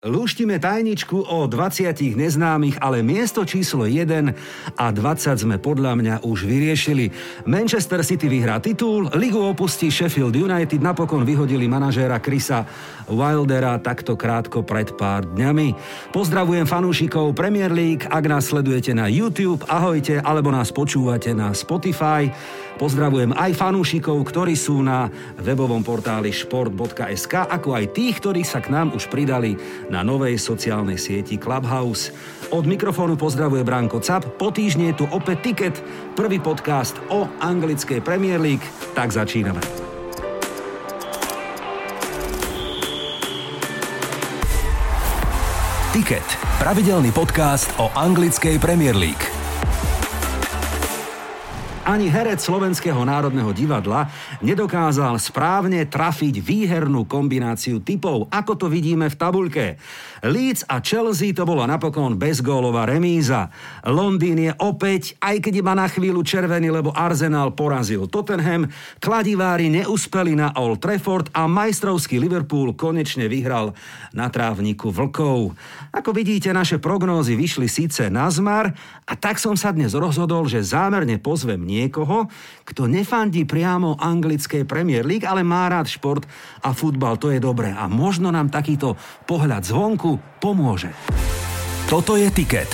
Lúštime tajničku o 20 neznámych, ale miesto číslo 1 a 20 sme podľa mňa už vyriešili. Manchester City vyhrá titul, ligu opustí Sheffield United, napokon vyhodili manažéra Chrisa Wildera takto krátko pred pár dňami. Pozdravujem fanúšikov Premier League, ak nás sledujete na YouTube, ahojte, alebo nás počúvate na Spotify. Pozdravujem aj fanúšikov, ktorí sú na webovom portáli šport.sk, ako aj tých, ktorí sa k nám už pridali na novej sociálnej sieti Clubhouse. Od mikrofónu pozdravuje Branko Cap. Po týždni je tu opäť Ticket, prvý podcast o anglickej Premier League. Tak začíname. Ticket, pravidelný podcast o anglickej Premier League. Ani herec Slovenského národného divadla nedokázal správne trafiť výhernú kombináciu typov, ako to vidíme v tabuľke. Leeds a Chelsea to bola napokon bezgólová remíza. Londýn je opäť, aj keď iba na chvíľu červený, lebo Arsenal porazil Tottenham, kladivári neúspeli na Old Trafford a majstrovský Liverpool konečne vyhral na trávniku vlkov. Ako vidíte, naše prognózy vyšli síce na zmar a tak som sa dnes rozhodol, že zámerne pozvem niekoho, kto nefandí priamo anglickej Premier League, ale má rád šport a futbal, to je dobré. A možno nám takýto pohľad zvonku pomôže. Toto je Ticket.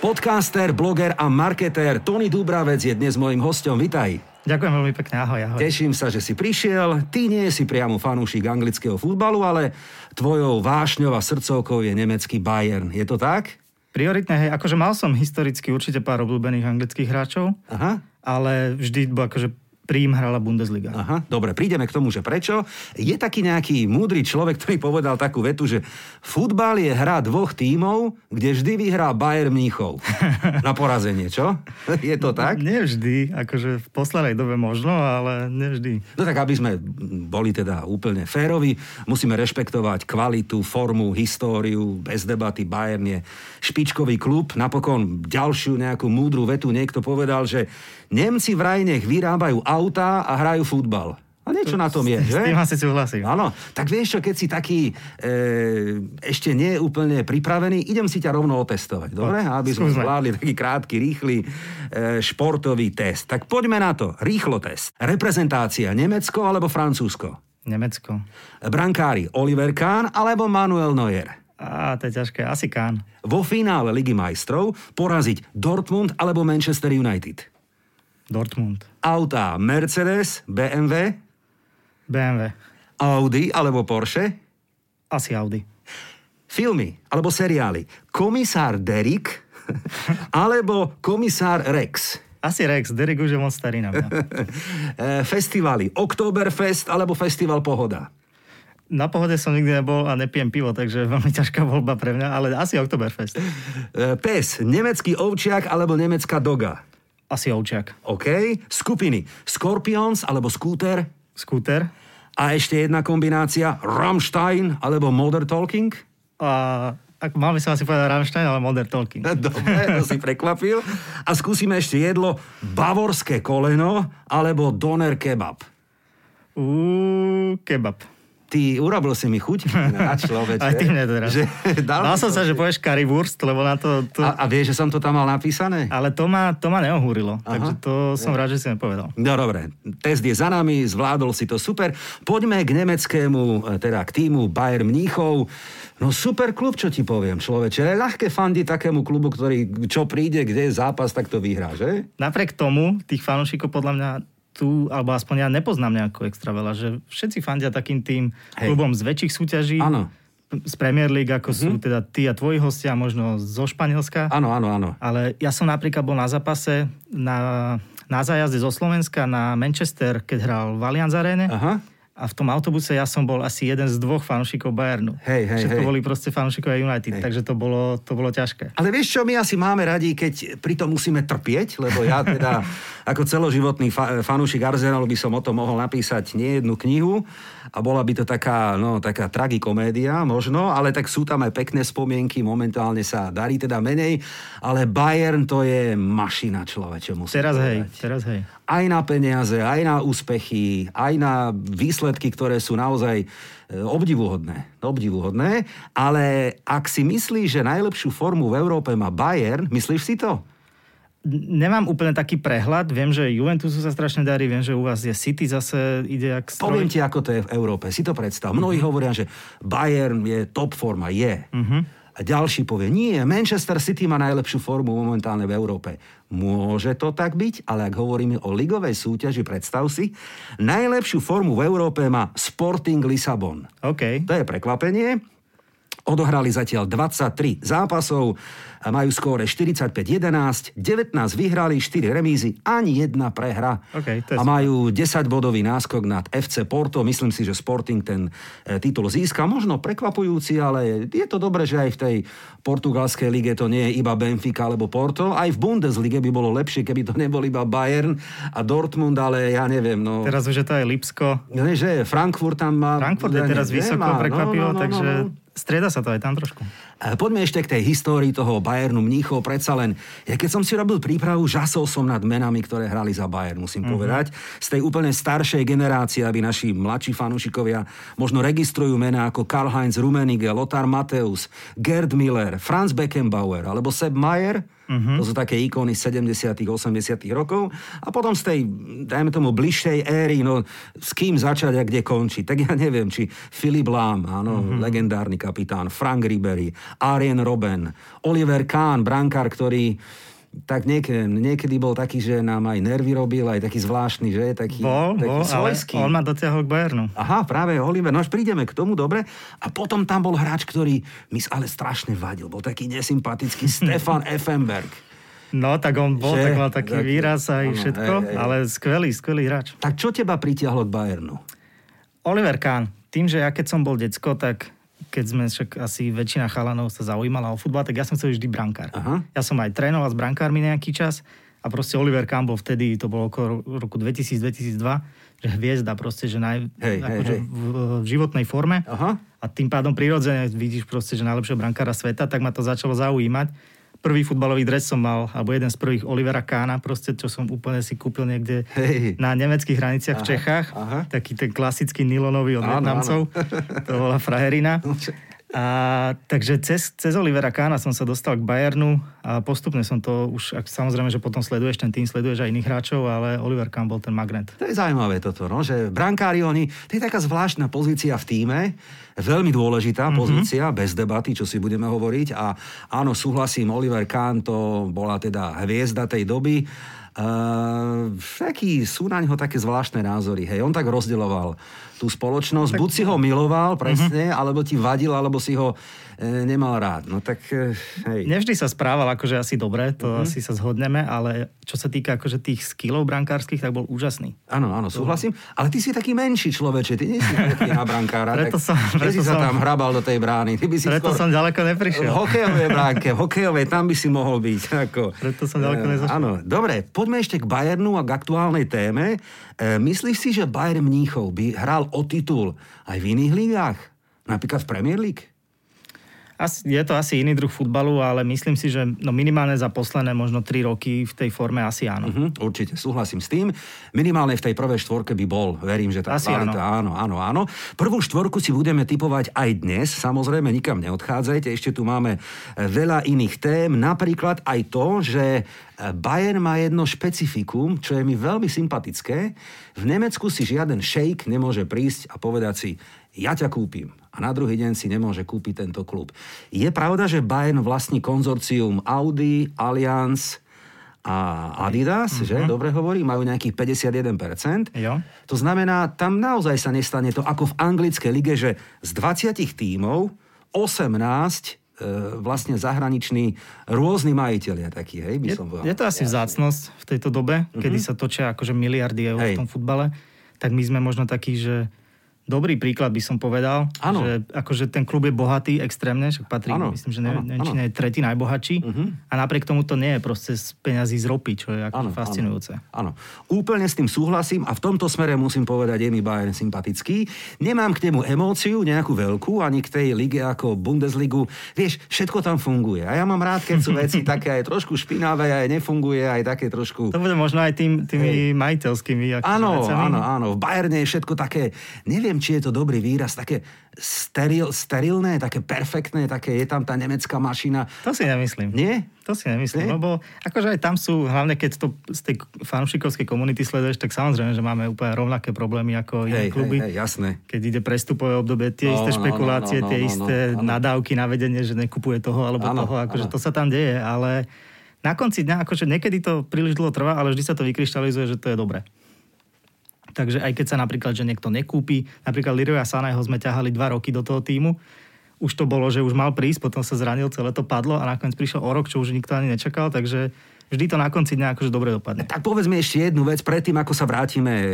Podcaster, bloger a marketér Tony Dubravec je dnes môjim hostom. Vitaj. Ďakujem veľmi pekne, ahoj, ahoj. Teším sa, že si prišiel. Ty nie si priamo fanúšik anglického futbalu, ale tvojou vášňou a srdcovkou je nemecký Bayern. Je to tak? Prioritne, hej, akože mal som historicky určite pár obľúbených anglických hráčov, Aha. ale vždy akože Prím hrala Bundesliga. Aha, dobre, prídeme k tomu, že prečo. Je taký nejaký múdry človek, ktorý povedal takú vetu, že futbal je hra dvoch tímov, kde vždy vyhrá Bayern Mníchov. Na porazenie, čo? Je to tak? Nevždy, akože v poslednej dobe možno, ale nevždy. No tak aby sme boli teda úplne férovi, musíme rešpektovať kvalitu, formu, históriu, bez debaty Bayern je špičkový klub. Napokon ďalšiu nejakú múdru vetu niekto povedal, že Nemci vraj nech vyrábajú autá a hrajú futbal. A niečo na tom je, že? S tým asi súhlasím. Áno, tak vieš čo, keď si taký e, ešte nie úplne pripravený, idem si ťa rovno otestovať, dobre? Aby sme zvládli taký krátky, rýchly e, športový test. Tak poďme na to, rýchlo test. Reprezentácia Nemecko alebo Francúzsko? Nemecko. Brankári Oliver Kahn alebo Manuel Neuer? Á, to je ťažké. Asi Kán. Vo finále Ligy majstrov poraziť Dortmund alebo Manchester United? Dortmund. Autá Mercedes, BMW, BMW. Audi alebo Porsche? Asi Audi. Filmy alebo seriály. Komisár Derek alebo komisár Rex. Asi Rex. Derek už je moc starý na mňa. E, Festivaly. Oktoberfest alebo Festival Pohoda. Na pohode som nikdy nebol a nepijem pivo, takže veľmi ťažká voľba pre mňa, ale asi Oktoberfest. E, Pes. Nemecký ovčiak alebo nemecká doga. Asi Ovčiak. OK. Skupiny. Scorpions alebo Scooter. Skúter. A ešte jedna kombinácia. Rammstein alebo Modern Talking. A ak, mal by som asi povedať Rammstein, ale Modern Talking. Dobre, to si prekvapil. A skúsime ešte jedlo. Bavorské koleno alebo doner kebab. Uú, kebab. Ty urobil si mi chuť na človeče. Aj ty mne teraz. Že, dal Dal by som sa, že povieš currywurst, lebo na to... to... A, a vieš, že som to tam mal napísané? Ale to ma, to ma neohúrilo, Aha. takže to som rád, že si mi povedal. No dobre, test je za nami, zvládol si to super. Poďme k nemeckému, e, teda k týmu Bayern Mníchov. No super klub, čo ti poviem, človeče. Je ľahké fandiť takému klubu, ktorý čo príde, kde je zápas, tak to vyhrá, že? Napriek tomu, tých fanúšikov podľa mňa tu, alebo aspoň ja nepoznám nejako extra veľa, že všetci fandia takým tým Hej. klubom z väčších súťaží, Áno. z Premier League, ako sú teda tí a tvoji hostia, možno zo Španielska. Áno, áno, áno. Ale ja som napríklad bol na zápase na, na zájazde zo Slovenska na Manchester, keď hral v Allianz Arene. Aha. A v tom autobuse ja som bol asi jeden z dvoch fanúšikov Bayernu. Hej, hej, Všetko hej. boli proste fanúšikovia United, Hej. takže to bolo, to bolo ťažké. Ale vieš čo, my asi máme radi, keď pri tom musíme trpieť, lebo ja teda ako celoživotný fa- fanúšik Arsenalu by som o tom mohol napísať nie jednu knihu a bola by to taká, no, taká tragikomédia možno, ale tak sú tam aj pekné spomienky, momentálne sa darí teda menej, ale Bayern to je mašina človeče, Teraz hej, povedať. teraz hej. aj na peniaze, aj na úspechy, aj na výsledky, ktoré sú naozaj e, obdivuhodné. obdivuhodné. Ale ak si myslíš, že najlepšiu formu v Európe má Bayern, myslíš si to? Nemám úplne taký prehľad. Viem, že Juventusu sa strašne darí, viem, že u vás je City zase ide jak stroj. Poviem ti, ako to je v Európe. Si to predstav. Mnohí uh-huh. hovoria, že Bayern je top forma. Je. Uh-huh. A ďalší povie, nie, Manchester City má najlepšiu formu momentálne v Európe. Môže to tak byť, ale ak hovoríme o ligovej súťaži, predstav si, najlepšiu formu v Európe má Sporting Lisabon. Okay. To je prekvapenie. Odohrali zatiaľ 23 zápasov majú skóre 45-11, 19 vyhrali, 4 remízy, ani jedna prehra. Okay, a majú 10-bodový náskok nad FC Porto. Myslím si, že Sporting ten e, titul získa. Možno prekvapujúci, ale je to dobré, že aj v tej portugalskej lige to nie je iba Benfica alebo Porto. Aj v Bundeslige by bolo lepšie, keby to nebol iba Bayern a Dortmund, ale ja neviem. No... Teraz už je to aj Lipsko. Nie, že Frankfurt tam má... Frankfurt je teraz vysoko prekvapivo, no, no, no, takže... No, no. Strieda sa to aj tam trošku. Poďme ešte k tej histórii toho Bayernu Mníchov. Predsa len, ja keď som si robil prípravu, žasol som nad menami, ktoré hrali za Bayern, musím mm-hmm. povedať. Z tej úplne staršej generácie, aby naši mladší fanúšikovia možno registrujú mená ako Karl-Heinz Rummenigge, Lothar Matthäus, Gerd Miller, Franz Beckenbauer alebo Sepp Mayer – Uh-huh. To sú také ikony 70 80 rokov. A potom z tej, dajme tomu, bližšej éry, no s kým začať a kde končiť. Tak ja neviem, či Philip Lahm, áno, uh-huh. legendárny kapitán, Frank Ribery, Arjen Robben, Oliver Kahn, brankár, ktorý tak niekedy, niekedy bol taký, že nám aj nervy robil, aj taký zvláštny, že? Taký, bol, taký bol, svojský. ale on ma dotiahol k Bayernu. Aha, práve Oliver, no až prídeme k tomu, dobre. A potom tam bol hráč, ktorý mi ale strašne vadil. Bol taký nesympatický Stefan Effenberg. No, tak on bol, že? tak mal taký tak, výraz aj všetko, hej, hej. ale skvelý, skvelý hráč. Tak čo teba pritiahlo k Bayernu? Oliver Kahn. Tým, že ja keď som bol decko, tak keď sme však asi väčšina chalanov sa zaujímala o futbal, tak ja som chcel vždy brankár. Aha. Ja som aj trénoval s brankármi nejaký čas a proste Oliver bol vtedy, to bolo okolo roku 2000-2002, že hviezda proste, že naj, hej, akože hej, hej. V, v životnej forme Aha. a tým pádom prirodzene vidíš proste, že najlepšieho brankára sveta, tak ma to začalo zaujímať prvý futbalový dres som mal, alebo jeden z prvých Olivera Kána, proste, čo som úplne si kúpil niekde hey. na nemeckých hraniciach aha, v Čechách. Aha. Taký ten klasický nylonový od Vietnamcov. To bola fraherina. A, takže cez, cez Olivera Kána som sa dostal k Bayernu a postupne som to už, ak, samozrejme, že potom sleduješ ten tým, sleduješ aj iných hráčov, ale Oliver Kahn bol ten magnet. To je zaujímavé toto, no, že brankári oni, to je taká zvláštna pozícia v týme, veľmi dôležitá mm-hmm. pozícia, bez debaty, čo si budeme hovoriť a áno, súhlasím, Oliver Kahn to bola teda hviezda tej doby, Uh, taký, sú na neho také zvláštne názory. Hej, on tak rozdeľoval tú spoločnosť. Tak... Buď si ho miloval presne, uh-huh. alebo ti vadil, alebo si ho nemal rád. No tak, e, hej. Nevždy sa správal akože asi dobre, to uh-huh. asi sa zhodneme, ale čo sa týka akože tých skillov brankárskych, tak bol úžasný. Áno, áno, súhlasím. Ale ty si taký menší človeče, ty nie si taký na brankára. preto som, preto si sa tam hrabal do tej brány. Ty by si preto skôr... som ďaleko neprišiel. V hokejovej bránke, v hokejovej, tam by si mohol byť. Ako, preto som ďaleko e, nezašiel. Áno, dobre, poďme ešte k Bayernu a k aktuálnej téme. E, myslíš si, že Bayern Mníchov by hral o titul aj v iných ligách? Napríklad v Premier League? Asi, je to asi iný druh futbalu, ale myslím si, že no minimálne za posledné možno 3 roky v tej forme asi áno. Uh-huh, určite, súhlasím s tým. Minimálne v tej prvej štvorke by bol. Verím, že tá asi kvalita, áno. áno, áno, áno. Prvú štvorku si budeme typovať aj dnes. Samozrejme, nikam neodchádzajte. Ešte tu máme veľa iných tém. Napríklad aj to, že Bayern má jedno špecifikum, čo je mi veľmi sympatické. V Nemecku si žiaden šejk nemôže prísť a povedať si, ja ťa kúpim a na druhý deň si nemôže kúpiť tento klub. Je pravda, že Bayern vlastní konzorcium Audi, Allianz a Adidas, mm-hmm. že? Dobre hovorí, majú nejakých 51%. Jo. To znamená, tam naozaj sa nestane to ako v anglickej lige, že z 20 tímov 18 e, vlastne zahraniční rôzni majiteľia takí, hej, by je, som povedal. Je to asi vzácnosť v tejto dobe, mm-hmm. kedy sa točia akože miliardy eur hej. v tom futbale, tak my sme možno takí, že dobrý príklad by som povedal, ano. že akože ten klub je bohatý extrémne, však patrí, ano. myslím, že neviem, neviem či nie je tretí najbohatší uh-huh. a napriek tomu to nie je proste z peňazí z ropy, čo je akože fascinujúce. Áno, úplne s tým súhlasím a v tomto smere musím povedať, je mi Bayern sympatický. Nemám k nemu emóciu nejakú veľkú, ani k tej lige ako Bundesligu. Vieš, všetko tam funguje. A ja mám rád, keď sú veci také aj trošku špinavé, aj nefunguje, aj také trošku... To bude možno aj tým, tými majiteľskými. Áno, áno, áno. V Bayerne je všetko také, neviem, či je to dobrý výraz, také steril, sterilné, také perfektné, také je tam tá nemecká mašina. To si nemyslím. Nie? To si nemyslím, Nie? lebo akože aj tam sú, hlavne keď to z tej fanúšikovskej komunity sleduješ, tak samozrejme, že máme úplne rovnaké problémy ako iné kluby. Hej, jasné. Keď ide prestupové obdobie, tie no, isté no, no špekulácie, no, no, no, tie no, isté no, nadávky na vedenie, že nekupuje toho alebo ano, toho, akože ano. to sa tam deje, ale na konci dňa, akože niekedy to príliš dlho trvá, ale vždy sa to vykryštalizuje, že to je dobré. Takže aj keď sa napríklad, že niekto nekúpi, napríklad Liroja Saného sme ťahali dva roky do toho týmu, už to bolo, že už mal prísť, potom sa zranil, celé to padlo a nakoniec prišiel o rok, čo už nikto ani nečakal, takže vždy to na konci dňa akože dobre dopadne. Tak povedz mi ešte jednu vec, predtým ako sa vrátime e,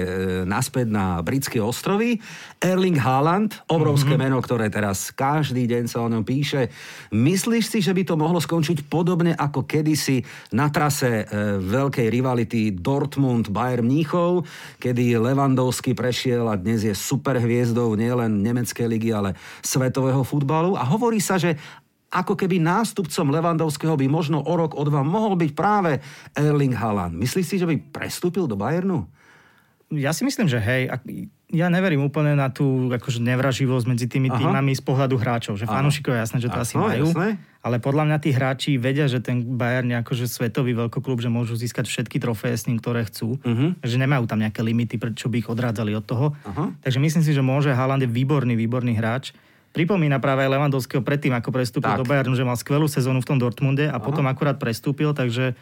naspäť na britské ostrovy. Erling Haaland, obrovské mm-hmm. meno, ktoré teraz každý deň sa o ňom píše. Myslíš si, že by to mohlo skončiť podobne ako kedysi na trase e, veľkej rivality Dortmund-Bayern Mníchov, kedy Lewandowski prešiel a dnes je superhviezdou nielen nemeckej ligy, ale svetového futbalu. A hovorí sa, že ako keby nástupcom Levandovského by možno o rok, o dva mohol byť práve Erling Haaland. Myslíš si, že by prestúpil do Bayernu? Ja si myslím, že hej. Ja neverím úplne na tú akože nevraživosť medzi tými Aha. týmami z pohľadu hráčov. Že fanúšikov je jasné, že to Aha, asi majú. Jasné. Ale podľa mňa tí hráči vedia, že ten Bayern je akože svetový veľkoklub, že môžu získať všetky trofeje s ním, ktoré chcú. Uh-huh. Že nemajú tam nejaké limity, čo by ich odrádzali od toho. Uh-huh. Takže myslím si, že môže Haaland je výborný, výborný hráč pripomína práve aj Levandovského predtým, ako prestúpil tak. do Bayernu, že mal skvelú sezónu v tom Dortmunde a Aha. potom akurát prestúpil, takže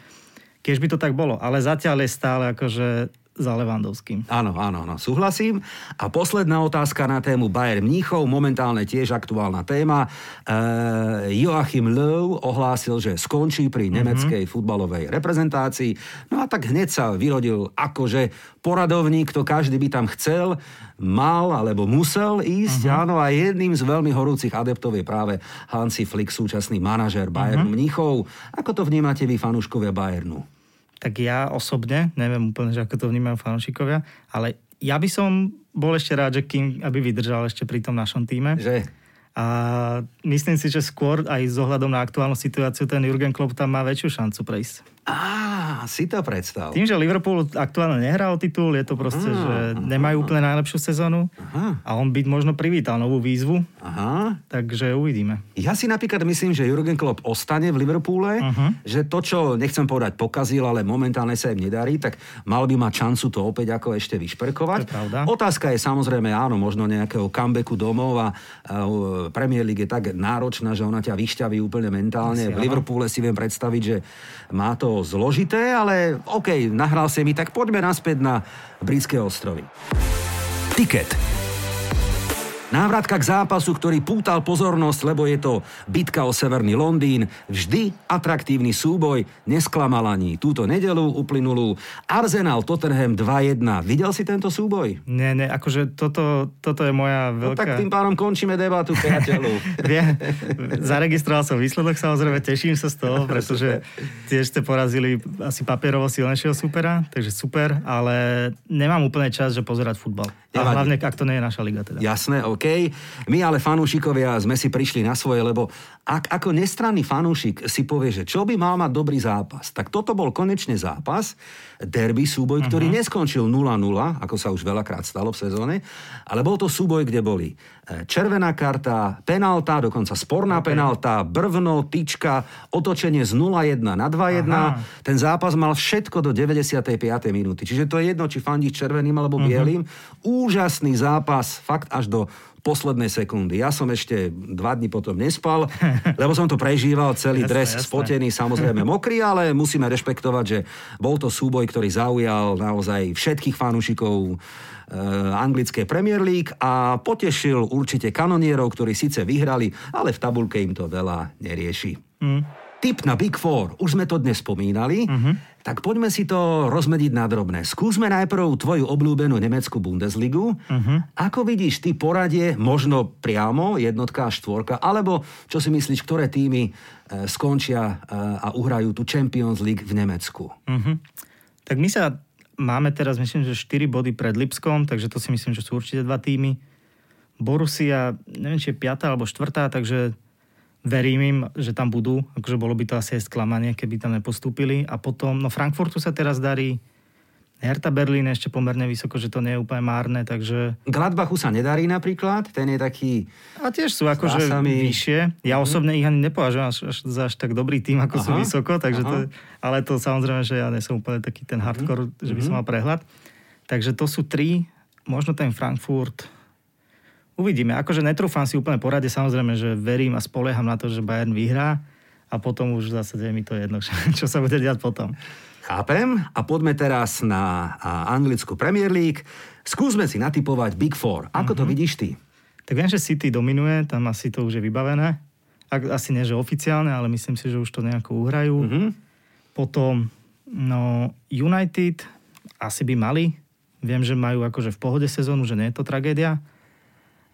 keď by to tak bolo. Ale zatiaľ je stále akože za Levandovským. Áno, áno, áno, súhlasím. A posledná otázka na tému Bayern Mníchov, momentálne tiež aktuálna téma. E, Joachim Löw ohlásil, že skončí pri mm-hmm. nemeckej futbalovej reprezentácii. No a tak hneď sa vyrodil akože poradovník, to každý by tam chcel, mal alebo musel ísť. Mm-hmm. Áno, a jedným z veľmi horúcich adeptov je práve Hansi Flick, súčasný manažer Bayern mm-hmm. Mníchov. Ako to vnímate vy, fanúškovia Bayernu? Tak ja osobne, neviem úplne, že ako to vnímajú fanúšikovia, ale ja by som bol ešte rád, že kým, aby vydržal ešte pri tom našom týme. Že? A myslím si, že skôr aj s ohľadom na aktuálnu situáciu ten Jurgen Klopp tam má väčšiu šancu prejsť. Á, si to predstav. Tým, že Liverpool aktuálne nehrá o titul, je to proste, aha, že aha, nemajú úplne najlepšiu sezónu aha. a on by možno privítal novú výzvu, aha. takže uvidíme. Ja si napríklad myslím, že Jurgen Klopp ostane v Liverpoole, uh-huh. že to, čo nechcem povedať pokazil, ale momentálne sa im nedarí, tak mal by mať šancu to opäť ako ešte vyšperkovať. Otázka je samozrejme, áno, možno nejakého comebacku domov a uh, Premier League je tak náročná, že ona ťa vyšťaví úplne mentálne. Asi, v Liverpoole si viem predstaviť, že má to zložité, ale OK, nahral si mi, tak poďme naspäť na Britské ostrovy. Ticket. Návratka k zápasu, ktorý pútal pozornosť, lebo je to bitka o severný Londýn, vždy atraktívny súboj, nesklamal ani túto nedelu uplynulú. Arsenal Tottenham 2-1. Videl si tento súboj? Nie, nie, akože toto, toto je moja veľká... No tak tým pádom končíme debatu, priateľu. Zaregistroval som výsledok, samozrejme, teším sa z toho, pretože tiež ste porazili asi papierovo silnejšieho supera, takže super, ale nemám úplne čas, že pozerať futbal. A hlavne, ak to nie je naša liga teda. Jasné, OK. My ale fanúšikovia sme si prišli na svoje, lebo ak ako nestranný fanúšik si povie, že čo by mal mať dobrý zápas, tak toto bol konečne zápas, derby súboj, uh-huh. ktorý mhm. neskončil 0-0, ako sa už veľakrát stalo v sezóne, ale bol to súboj, kde boli e, červená karta, penálta, dokonca sporná okay. penálta, brvno, tyčka, otočenie z 0-1 na 2-1. Aha. Ten zápas mal všetko do 95. minúty. Čiže to je jedno, či fandíš červeným alebo mhm. bielým. Uh-huh úžasný zápas, fakt až do poslednej sekundy. Ja som ešte dva dní potom nespal, lebo som to prežíval, celý jasné, dres jasné. spotený, samozrejme mokrý, ale musíme rešpektovať, že bol to súboj, ktorý zaujal naozaj všetkých fanúšikov e, anglické Premier League a potešil určite kanonierov, ktorí síce vyhrali, ale v tabulke im to veľa nerieši. Mm. Tip na Big Four, už sme to dnes spomínali, uh-huh. Tak poďme si to rozmediť na drobné. Skúsme najprv tvoju obľúbenú nemeckú Bundesligu. Uh-huh. Ako vidíš ty poradie, možno priamo jednotka a štvorka, alebo čo si myslíš, ktoré týmy e, skončia e, a uhrajú tu Champions League v Nemecku? Uh-huh. Tak my sa máme teraz, myslím, že 4 body pred Lipskom, takže to si myslím, že sú určite dva týmy. Borussia, neviem, či je 5. alebo 4. takže verím im, že tam budú. Akože bolo by to asi aj sklamanie, keby tam nepostúpili. A potom, no Frankfurtu sa teraz darí, Hertha Berlín ešte pomerne vysoko, že to nie je úplne márne, takže... Gladbachu sa nedarí napríklad, ten je taký... A tiež sú akože vyššie. Ja mm. osobne ich ani nepovažujem až, až za až tak dobrý tým, ako Aha. sú vysoko, takže to, ale to samozrejme, že ja nie som úplne taký ten hardcore, mm. že by som mhm. mal prehľad. Takže to sú tri, možno ten Frankfurt, Uvidíme. Akože netrúfam si úplne porade, samozrejme, že verím a spolieham na to, že Bayern vyhrá a potom už zase je mi to jedno, čo sa bude diať potom. Chápem. A poďme teraz na anglickú Premier League. Skúsme si natypovať Big Four. Ako mm-hmm. to mhm. vidíš ty? Tak viem, že City dominuje, tam asi to už je vybavené. Asi nie, že oficiálne, ale myslím si, že už to nejako uhrajú. Mm-hmm. Potom no, United asi by mali. Viem, že majú akože v pohode sezónu, že nie je to tragédia.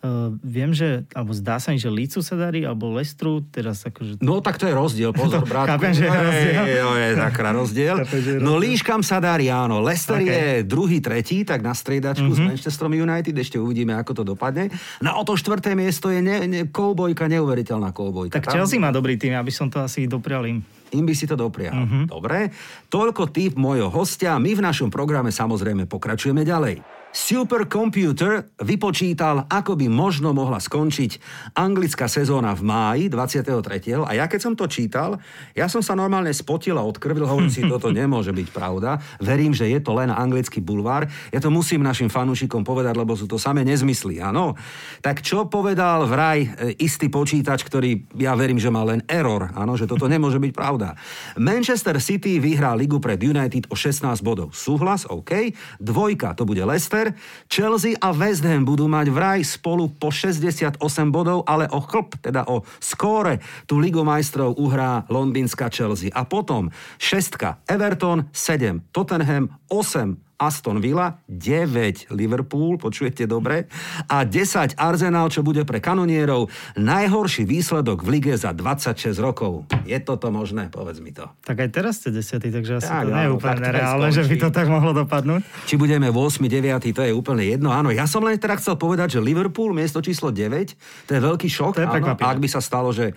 Uh, viem, že, alebo zdá sa mi, že Lícu sa darí, alebo Lestru, teraz akože... No tak to je rozdiel, pozor, brat. Chápem, že je rozdiel. Je, je, takrá rozdiel. no Líškam sa darí, áno. Lester okay. je druhý, tretí, tak na striedačku mm-hmm. s Manchesterom United, ešte uvidíme, ako to dopadne. No o to štvrté miesto je ne, ne, koubojka, neuveriteľná koubojka. Tak Chelsea má dobrý tým, aby som to asi doprial im. Im by si to doprial. Mm-hmm. Dobre. Toľko typ mojho hostia. My v našom programe samozrejme pokračujeme ďalej. Supercomputer vypočítal, ako by možno mohla skončiť anglická sezóna v máji 23. A ja keď som to čítal, ja som sa normálne spotil a odkrvil, hovorím si, toto nemôže byť pravda. Verím, že je to len anglický bulvár. Ja to musím našim fanúšikom povedať, lebo sú to samé nezmysly, áno. Tak čo povedal vraj e, istý počítač, ktorý ja verím, že má len error, áno, že toto nemôže byť pravda. Manchester City vyhrá ligu pred United o 16 bodov. Súhlas, OK. Dvojka, to bude Leicester Manchester, Chelsea a West Ham budú mať vraj spolu po 68 bodov, ale o chlp, teda o skóre, tú Ligu majstrov uhrá londýnska Chelsea. A potom šestka Everton, 7 Tottenham, 8 Aston Villa, 9 Liverpool, počujete dobre, a 10 Arsenal, čo bude pre kanonierov najhorší výsledok v lige za 26 rokov. Je toto možné? Povedz mi to. Tak aj teraz ste 10, takže asi tak, to nie je úplne reálne, že by to tak mohlo dopadnúť. Či budeme 8, 9, to je úplne jedno. Áno, ja som len teda chcel povedať, že Liverpool miesto číslo 9, to je veľký šok. To je áno, ak by sa stalo, že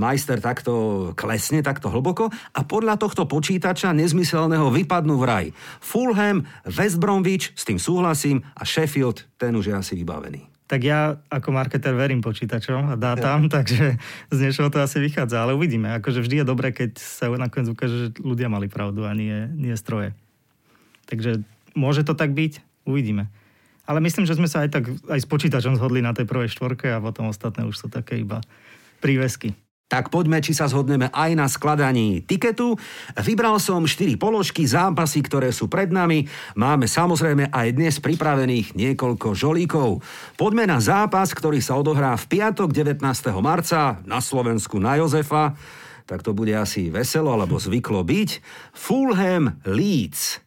majster takto klesne, takto hlboko a podľa tohto počítača nezmyselného vypadnú vraj Fulham, West Bromwich, s tým súhlasím, a Sheffield, ten už je asi vybavený. Tak ja ako marketer verím počítačom a dátam, ja. takže z niečoho to asi vychádza. Ale uvidíme. Akože vždy je dobré, keď sa nakoniec ukáže, že ľudia mali pravdu a nie, nie stroje. Takže môže to tak byť, uvidíme. Ale myslím, že sme sa aj tak aj s počítačom zhodli na tej prvej štvorke a potom ostatné už sú také iba prívesky. Tak poďme, či sa zhodneme aj na skladaní tiketu. Vybral som 4 položky, zápasy, ktoré sú pred nami. Máme samozrejme aj dnes pripravených niekoľko žolíkov. Poďme na zápas, ktorý sa odohrá v piatok 19. marca na Slovensku na Jozefa. Tak to bude asi veselo, alebo zvyklo byť. Fulham Leeds.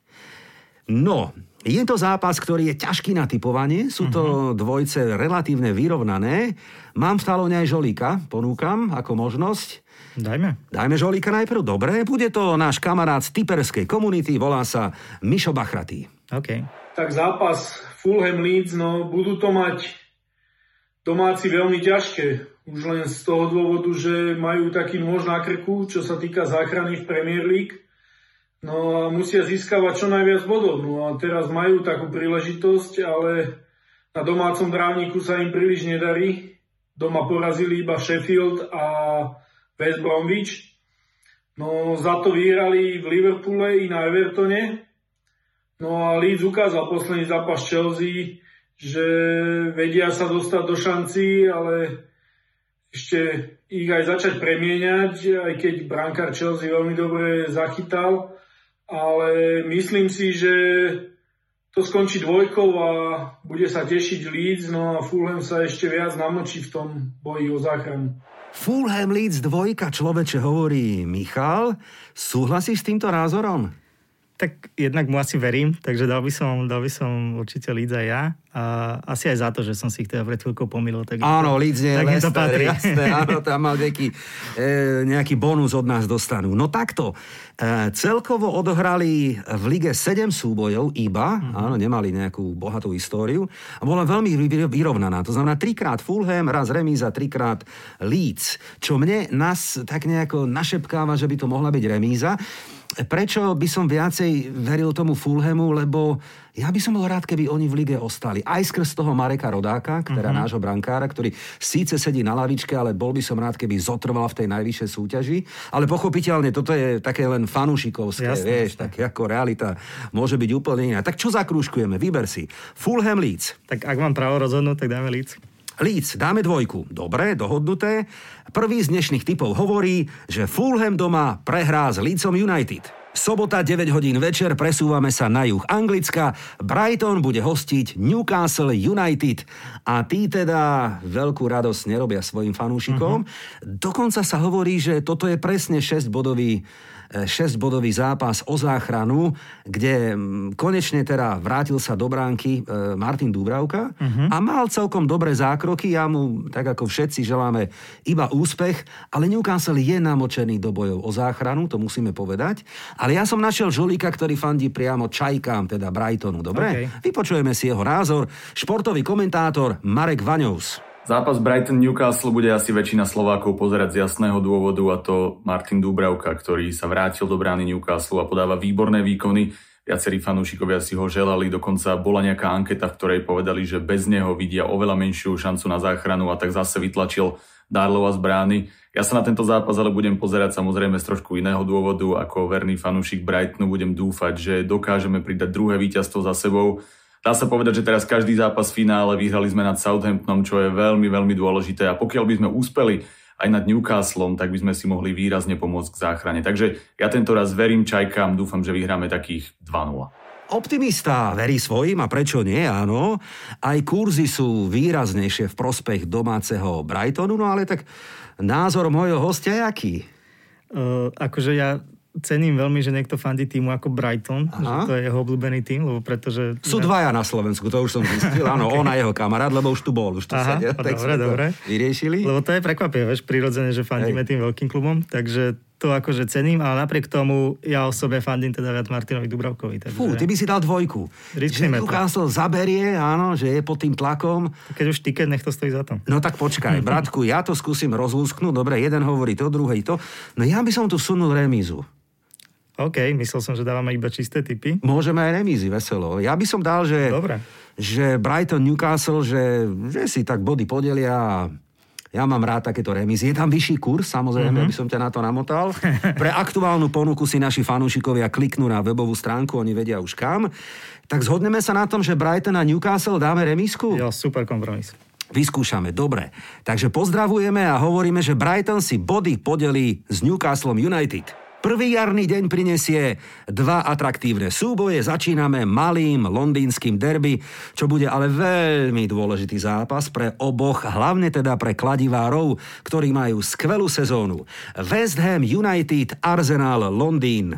No, je to zápas, ktorý je ťažký na typovanie, sú to uh-huh. dvojce relatívne vyrovnané. Mám v talóne aj žolíka, ponúkam ako možnosť. Dajme. Dajme žolíka najprv, dobre. Bude to náš kamarát z typerskej komunity, volá sa Mišo Bachratý. OK. Tak zápas Fulham Leeds, no budú to mať domáci veľmi ťažké. Už len z toho dôvodu, že majú taký nôž na krku, čo sa týka záchrany v Premier League No a musia získavať čo najviac bodov. No a teraz majú takú príležitosť, ale na domácom drávniku sa im príliš nedarí. Doma porazili iba Sheffield a West Bromwich. No za to vyhrali v Liverpoole i na Evertone. No a Leeds ukázal posledný zápas Chelsea, že vedia sa dostať do šanci, ale ešte ich aj začať premieňať, aj keď brankár Chelsea veľmi dobre zachytal ale myslím si, že to skončí dvojkou a bude sa tešiť Leeds, no a Fulham sa ešte viac namočí v tom boji o záchranu. Fulham Leeds dvojka, človeče, hovorí Michal. Súhlasíš s týmto názorom? Tak jednak mu asi verím, takže dal by som, dal by som určite Leeds aj ja. A asi aj za to, že som si ich teda pred chvíľkou pomýlil. Tak áno, Leeds nie tak Leicester, to patrí. jasné, áno, tam mal nejaký, e, nejaký bonus od nás dostanú. No takto, e, celkovo odohrali v lige 7 súbojov iba, mm-hmm. áno, nemali nejakú bohatú históriu a bola veľmi vyrovnaná. To znamená trikrát Fulham, raz remíza, trikrát Leeds, čo mne nás tak nejako našepkáva, že by to mohla byť remíza. Prečo by som viacej veril tomu Fulhamu, lebo ja by som bol rád, keby oni v lige ostali. Aj skrz toho Mareka Rodáka, ktorá mm-hmm. nášho brankára, ktorý síce sedí na lavičke, ale bol by som rád, keby zotrval v tej najvyššej súťaži. Ale pochopiteľne, toto je také len fanúšikovské, jasne, vieš, jasne. tak ako realita môže byť úplne iná. Tak čo zakrúškujeme? Vyber si. Fulham Leeds. Tak ak mám právo rozhodnúť, tak dáme Leeds. Leeds, dáme dvojku. Dobre, dohodnuté. Prvý z dnešných typov hovorí, že Fulham doma prehrá s Leedsom United. Sobota 9 hodín večer presúvame sa na juh Anglicka. Brighton bude hostiť Newcastle United a tí teda veľkú radosť nerobia svojim fanúšikom. Uh-huh. Dokonca sa hovorí, že toto je presne 6-bodový 6-bodový zápas o záchranu, kde konečne teda vrátil sa do bránky e, Martin Dubravka uh-huh. a mal celkom dobré zákroky. Ja mu, tak ako všetci, želáme iba úspech, ale Newcastle je namočený do bojov o záchranu, to musíme povedať. Ale ja som našiel žolíka, ktorý fandí priamo Čajkám, teda Brightonu. Dobre? Okay. Vypočujeme si jeho názor. Športový komentátor Marek Vaňous. Zápas Brighton-Newcastle bude asi väčšina Slovákov pozerať z jasného dôvodu a to Martin Dúbravka, ktorý sa vrátil do brány Newcastle a podáva výborné výkony. Viacerí fanúšikovia si ho želali, dokonca bola nejaká anketa, v ktorej povedali, že bez neho vidia oveľa menšiu šancu na záchranu a tak zase vytlačil Darlova z brány. Ja sa na tento zápas ale budem pozerať samozrejme z trošku iného dôvodu. Ako verný fanúšik Brightonu budem dúfať, že dokážeme pridať druhé víťazstvo za sebou Dá sa povedať, že teraz každý zápas v finále vyhrali sme nad Southamptonom, čo je veľmi, veľmi dôležité. A pokiaľ by sme úspeli aj nad Newcastlom, tak by sme si mohli výrazne pomôcť k záchrane. Takže ja tento raz verím Čajkám, dúfam, že vyhráme takých 2-0. Optimista verí svojim a prečo nie, áno. Aj kurzy sú výraznejšie v prospech domáceho Brightonu, no ale tak názor mojho hostia je aký? Uh, akože ja cením veľmi, že niekto fandí týmu ako Brighton, Aha. že to je jeho obľúbený tým, lebo pretože... Sú dvaja na Slovensku, to už som zistil, áno, okay. on a jeho kamarát, lebo už tu bol, už tu Aha, sedel. Tak dobre, dobre. Vyriešili. Lebo to je prekvapivé, vieš, prirodzene, že fandíme Hej. tým veľkým klubom, takže to akože cením, ale napriek tomu ja osobne fandím teda viac Martinovi Dubravkovi. Takže... Fú, ty by si dal dvojku. Riskneme že Newcastle zaberie, áno, že je pod tým tlakom. Keď už tiket, nech to stojí za to. No tak počkaj, bratku, ja to skúsim rozlúsknuť. Dobre, jeden hovorí to, druhý to. No ja by som tu sunul remízu. OK, myslel som, že dávame iba čisté typy. Môžeme aj remízy, veselo. Ja by som dal, že, Dobre. že Brighton, Newcastle, že, že si tak body podelia ja mám rád takéto remízy. Je tam vyšší kurz, samozrejme, mm-hmm. aby som ťa na to namotal. Pre aktuálnu ponuku si naši fanúšikovia kliknú na webovú stránku, oni vedia už kam. Tak zhodneme sa na tom, že Brighton a Newcastle dáme remísku? Jo, super kompromis. Vyskúšame, dobre. Takže pozdravujeme a hovoríme, že Brighton si body podelí s Newcastlom United. Prvý jarný deň prinesie dva atraktívne súboje. Začíname malým londýnskym derby, čo bude ale veľmi dôležitý zápas pre oboch, hlavne teda pre kladivárov, ktorí majú skvelú sezónu. West Ham United, Arsenal, Londýn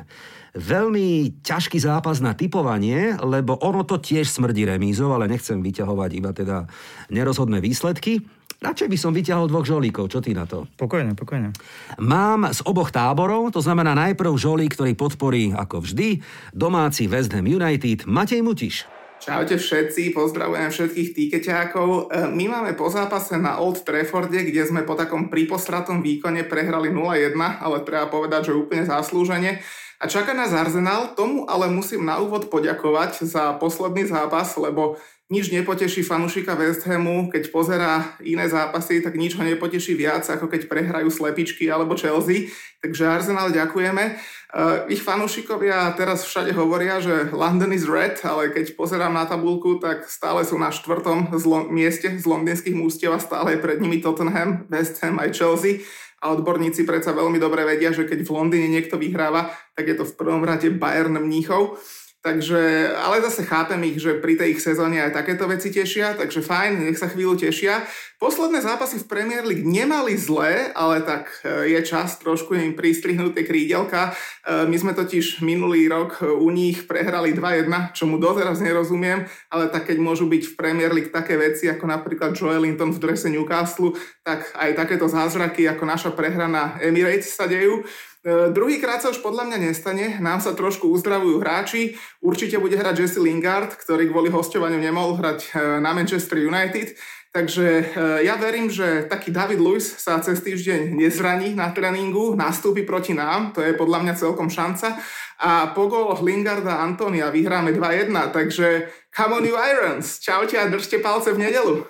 veľmi ťažký zápas na typovanie, lebo ono to tiež smrdí remízov, ale nechcem vyťahovať iba teda nerozhodné výsledky. Radšej by som vyťahol dvoch žolíkov, čo ty na to? Pokojne, pokojne. Mám z oboch táborov, to znamená najprv žolík, ktorý podporí, ako vždy, domáci West Ham United, Matej Mutiš. Čaute všetci, pozdravujem všetkých týkeťákov. E, my máme po zápase na Old Trafforde, kde sme po takom prípostratom výkone prehrali 0-1, ale treba povedať, že úplne zaslúžene. A čaká nás Arsenal, tomu ale musím na úvod poďakovať za posledný zápas, lebo nič nepoteší fanúšika West Hamu, keď pozerá iné zápasy, tak nič ho nepoteší viac, ako keď prehrajú slepičky alebo Chelsea. Takže Arsenal ďakujeme. Uh, ich fanúšikovia teraz všade hovoria, že London is red, ale keď pozerám na tabulku, tak stále sú na štvrtom z lo- mieste z londýnskych mústiev a stále je pred nimi Tottenham, West Ham aj Chelsea. A odborníci predsa veľmi dobre vedia, že keď v Londýne niekto vyhráva, tak je to v prvom rade Bayern Mníchov. Takže, ale zase chápem ich, že pri tej ich sezóne aj takéto veci tešia, takže fajn, nech sa chvíľu tešia. Posledné zápasy v Premier League nemali zlé, ale tak e, je čas trošku im pristrihnúť tie krídelka. E, my sme totiž minulý rok u nich prehrali 2-1, čomu doteraz nerozumiem, ale tak keď môžu byť v Premier League také veci ako napríklad Joelinton v drese Newcastle, tak aj takéto zázraky ako naša prehra na Emirates sa dejú. E, druhýkrát sa už podľa mňa nestane, nám sa trošku uzdravujú hráči, určite bude hrať Jesse Lingard, ktorý kvôli hostovaniu nemohol hrať e, na Manchester United, takže e, ja verím, že taký David Lewis sa cez týždeň nezraní na tréningu, nastúpi proti nám, to je podľa mňa celkom šanca. A po góloch Lingarda a Antonia vyhráme 2-1, takže come on you Irons, čaute a držte palce v nedelu.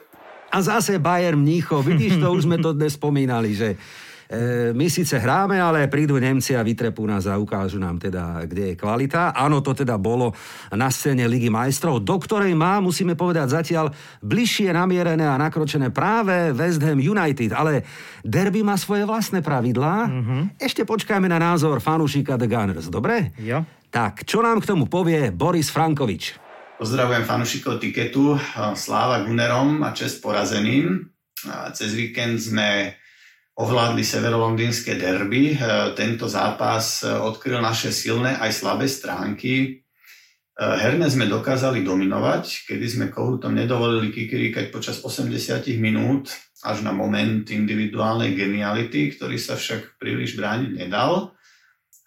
A zase Bayern Mníchov, vidíš, to už sme to dnes spomínali, že E, my síce hráme, ale prídu Nemci a vytrepú nás a ukážu nám teda, kde je kvalita. Áno, to teda bolo na scéne Ligy majstrov, do ktorej má, musíme povedať zatiaľ, bližšie namierené a nakročené práve West Ham United. Ale derby má svoje vlastné pravidlá. Mm-hmm. Ešte počkajme na názor fanúšika The Gunners, dobre? Jo. Tak, čo nám k tomu povie Boris Frankovič? Pozdravujem fanúšikov tiketu, sláva Gunnerom a čest porazeným. Cez víkend sme ovládli severolondýnske derby. E, tento zápas e, odkryl naše silné aj slabé stránky. E, herne sme dokázali dominovať, kedy sme Kohútom nedovolili kikiríkať počas 80 minút až na moment individuálnej geniality, ktorý sa však príliš brániť nedal.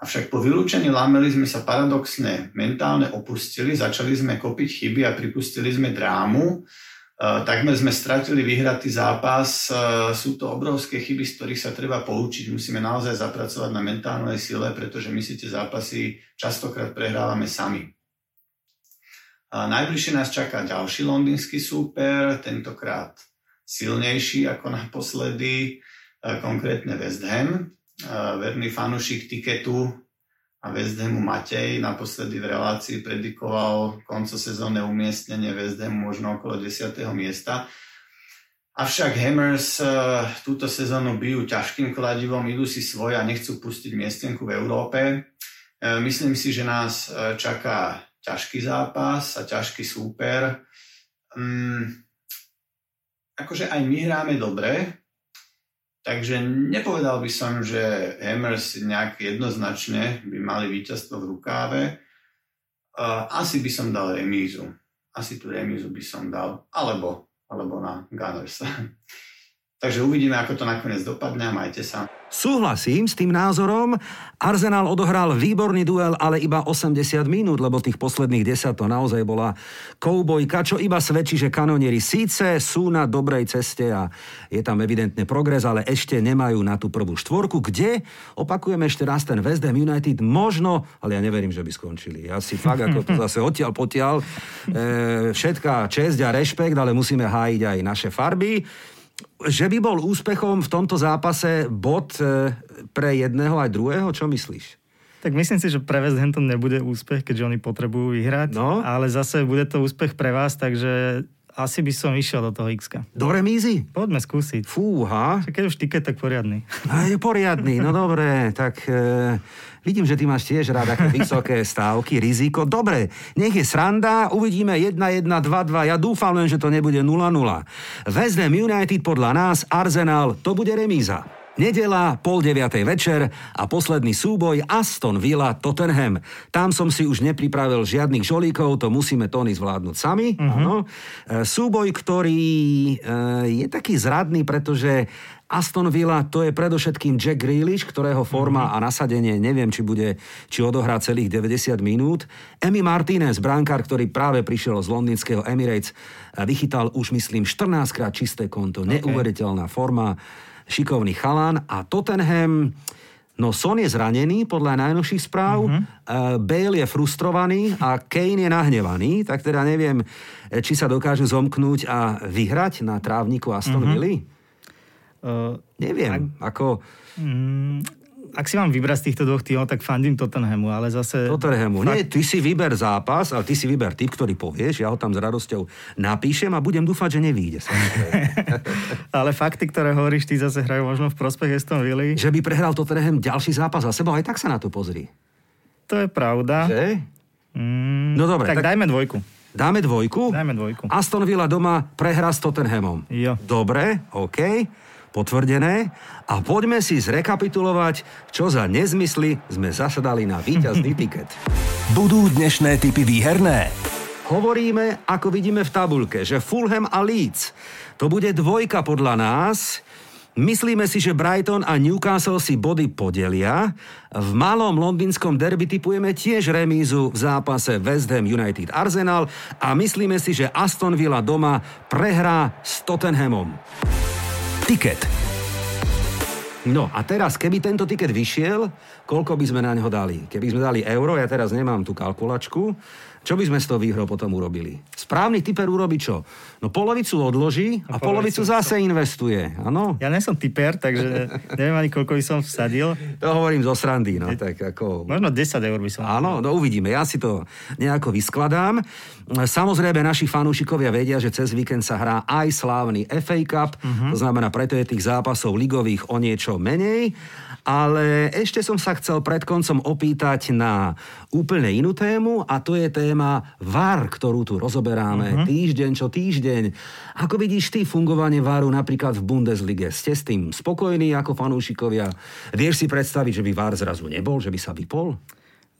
Avšak po vylúčení Lamely sme sa paradoxne mentálne opustili, začali sme kopiť chyby a pripustili sme drámu, takmer sme stratili vyhratý zápas. Eh, sú to obrovské chyby, z ktorých sa treba poučiť. Musíme naozaj zapracovať na mentálnej sile, pretože my si tie zápasy častokrát prehrávame sami. Najbližšie nás čaká ďalší londýnsky súper, tentokrát silnejší ako naposledy, eh, konkrétne West Ham. Verný fanúšik tiketu a West Matej naposledy v relácii predikoval koncosezónne umiestnenie West možno okolo 10. miesta. Avšak Hammers uh, túto sezónu bijú ťažkým kladivom, idú si svoje a nechcú pustiť miestenku v Európe. Uh, myslím si, že nás uh, čaká ťažký zápas a ťažký súper. Um, akože aj my hráme dobre, Takže nepovedal by som, že Hammers nejak jednoznačne by mali víťazstvo v rukáve. Asi by som dal remízu. Asi tú remízu by som dal. Alebo, alebo na Gunners. Takže uvidíme, ako to nakoniec dopadne a majte sa. Súhlasím s tým názorom. Arsenal odohral výborný duel, ale iba 80 minút, lebo tých posledných 10 to naozaj bola koubojka, čo iba svedčí, že kanonieri síce sú na dobrej ceste a je tam evidentne progres, ale ešte nemajú na tú prvú štvorku, kde, opakujeme ešte raz ten West Ham United, možno, ale ja neverím, že by skončili. Ja si fakt ako to zase odtiaľ potiaľ. E, všetká česť a rešpekt, ale musíme hájiť aj naše farby že by bol úspechom v tomto zápase bod e, pre jedného aj druhého? Čo myslíš? Tak myslím si, že pre West Ham to nebude úspech, keďže oni potrebujú vyhrať. No. Ale zase bude to úspech pre vás, takže asi by som išiel do toho x Do remízy? Poďme skúsiť. Fúha. Keď už tiket, tak poriadny. A je poriadny, no dobre, tak e, vidím, že ty máš tiež rád také vysoké stávky, riziko. Dobre, nech je sranda, uvidíme 1-1, 2-2, ja dúfam len, že to nebude 0-0. West Ham United podľa nás, Arsenal, to bude remíza. Nedela, pol deviatej večer a posledný súboj Aston Villa Tottenham. Tam som si už nepripravil žiadnych žolíkov, to musíme Tony zvládnuť sami. Uh-huh. Áno. E, súboj, ktorý e, je taký zradný, pretože Aston Villa to je predovšetkým Jack Grealish, ktorého forma mm-hmm. a nasadenie neviem, či bude, či odohrá celých 90 minút. Emi Martinez, brankár, ktorý práve prišiel z londýnskeho Emirates, vychytal už myslím 14 krát čisté konto. Okay. Neuveriteľná forma šikovný chalán a Tottenham... No Son je zranený podľa najnovších správ, uh-huh. Bale je frustrovaný a Kane je nahnevaný, tak teda neviem, či sa dokážu zomknúť a vyhrať na trávniku Aston uh-huh. Villa. Uh, neviem, ak, ako... Um, ak si mám vybrať z týchto dvoch tímov, tak fandím Tottenhamu, ale zase... Tottenhamu. Fakt... Nie, ty si vyber zápas, ale ty si vyber typ, ktorý povieš, ja ho tam s radosťou napíšem a budem dúfať, že nevíde. ale fakty, ktoré hovoríš, ty zase hrajú možno v prospech Aston Villa. Že by prehral Tottenham ďalší zápas za sebou, aj tak sa na to pozri. To je pravda. Že? Mm, no dobre. Tak, tak dajme dvojku. Dáme dvojku? Dajme dvojku. Aston Villa doma prehra s Tottenhamom. Jo. Dobre, OK, potvrdené. A poďme si zrekapitulovať, čo za nezmysly sme zasadali na víťazný tiket. Budú dnešné typy výherné? Hovoríme, ako vidíme v tabulke, že Fulham a Leeds to bude dvojka podľa nás. Myslíme si, že Brighton a Newcastle si body podelia. V malom londýnskom derby typujeme tiež remízu v zápase West Ham United Arsenal a myslíme si, že Aston Villa doma prehrá s Tottenhamom. Tiket. No a teraz, keby tento tiket vyšiel, koľko by sme na ňo dali? Keby sme dali euro, ja teraz nemám tú kalkulačku, čo by sme s tou výhrou potom urobili? Správny typer urobí čo? No polovicu odloží a, a polovicu, polovicu zase investuje. Ano? Ja nie som typer, takže neviem ani koľko by som vsadil. To hovorím zo srandy. No, tak ako... Možno 10 eur by som. Áno, no uvidíme. Ja si to nejako vyskladám. Samozrejme, naši fanúšikovia vedia, že cez víkend sa hrá aj slávny FA Cup. Uh-huh. To znamená, preto je tých zápasov ligových o niečo menej. Ale ešte som sa chcel pred koncom opýtať na úplne inú tému a to je téma VAR, ktorú tu rozoberáme uh-huh. týždeň čo týždeň. Ako vidíš ty fungovanie VARu napríklad v Bundeslige? Ste s tým spokojní ako fanúšikovia? Vieš si predstaviť, že by VAR zrazu nebol, že by sa vypol?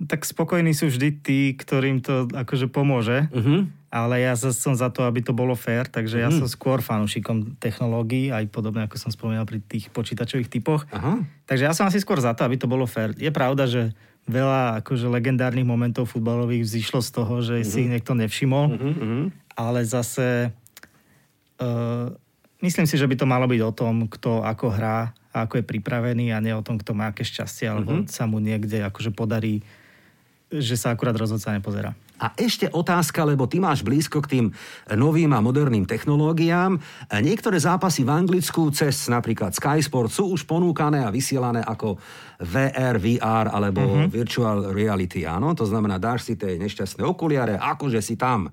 Tak spokojní sú vždy tí, ktorým to akože pomôže. Uh-huh. Ale ja som za to, aby to bolo fér, takže uh-huh. ja mhm. som skôr fanúšikom technológií, aj podobne ako som spomínal pri tých počítačových typoch. Uh-huh. Takže ja som asi skôr za to, aby to bolo fér. Je pravda, že veľa akože legendárnych momentov futbalových vzýšlo z toho, že uh-huh. si ich niekto nevšimol, uh-huh. ale zase uh, myslím si, že by to malo byť o tom, kto ako hrá a ako je pripravený a nie o tom, kto má aké šťastie, alebo uh-huh. sa mu niekde akože podarí že sa akurát rozhodca nepozerá. A ešte otázka, lebo ty máš blízko k tým novým a moderným technológiám. Niektoré zápasy v Anglicku cez napríklad Sky Sport sú už ponúkané a vysielané ako VR, VR alebo uh-huh. Virtual Reality. Áno, to znamená, dáš si tie nešťastné okuliare, akože si tam.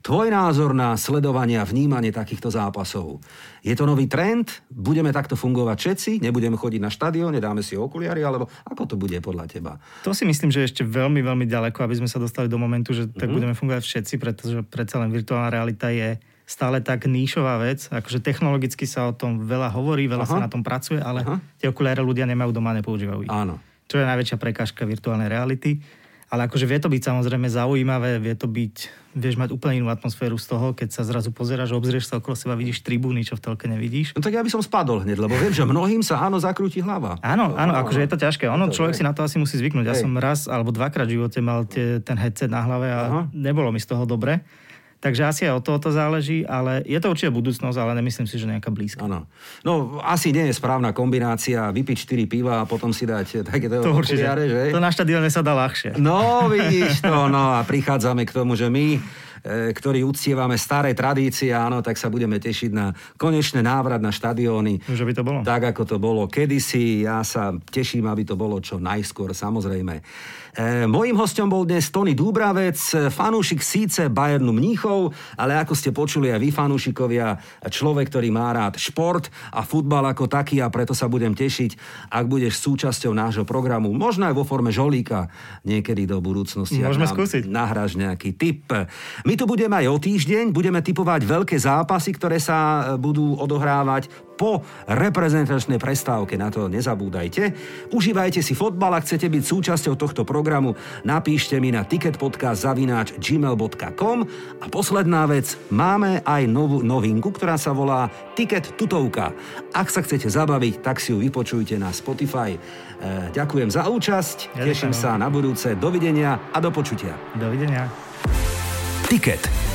Tvoj názor na sledovanie a vnímanie takýchto zápasov. Je to nový trend? Budeme takto fungovať všetci? Nebudeme chodiť na štadión, dáme si okuliare? Alebo ako to bude podľa teba? To si myslím, že ešte veľmi, veľmi ďaleko, aby sme sa dostali do momentu, že tak mm-hmm. budeme fungovať všetci, pretože predsa len virtuálna realita je stále tak níšová vec. Akože technologicky sa o tom veľa hovorí, veľa Aha. sa na tom pracuje, ale Aha. tie okuliare ľudia nemajú doma, nepoužívajú ich. Áno. Čo je najväčšia prekážka virtuálnej reality. Ale akože vie to byť samozrejme zaujímavé, vie to byť, vieš mať úplne inú atmosféru z toho, keď sa zrazu pozeráš, obzrieš sa okolo seba, vidíš tribúny, čo v telke nevidíš. No tak ja by som spadol hneď, lebo viem, že mnohým sa áno zakrúti hlava. Áno, áno, akože je to ťažké. Ono, človek si na to asi musí zvyknúť. Ja som raz alebo dvakrát v živote mal tie, ten headset na hlave a Aha. nebolo mi z toho dobre. Takže asi aj od toho to záleží, ale je to určite budúcnosť, ale nemyslím si, že nejaká blízka. Áno. No asi nie je správna kombinácia vypiť 4 piva a potom si dať takéto to určite. že? To na štadióne sa dá ľahšie. No, vidíš to, no a prichádzame k tomu, že my E, ktorí uctievame staré tradície, áno, tak sa budeme tešiť na konečný návrat na štadióny. Že by to bolo. Tak, ako to bolo kedysi. Ja sa teším, aby to bolo čo najskôr, samozrejme. E, mojím hostom bol dnes Tony Dúbravec, fanúšik síce Bayernu Mníchov, ale ako ste počuli aj vy fanúšikovia, človek, ktorý má rád šport a futbal ako taký a preto sa budem tešiť, ak budeš súčasťou nášho programu, možno aj vo forme žolíka niekedy do budúcnosti. Môžeme skúsiť. Nahráš nejaký tip. My tu budeme aj o týždeň, budeme typovať veľké zápasy, ktoré sa e, budú odohrávať po reprezentačnej prestávke, na to nezabúdajte. Užívajte si fotbal, ak chcete byť súčasťou tohto programu, napíšte mi na ticketpodcast.gmail.com a posledná vec, máme aj novú novinku, ktorá sa volá Ticket Tutovka. Ak sa chcete zabaviť, tak si ju vypočujte na Spotify. E, ďakujem za účasť, ja teším sa na budúce, dovidenia a do počutia. Dovidenia. Ticket.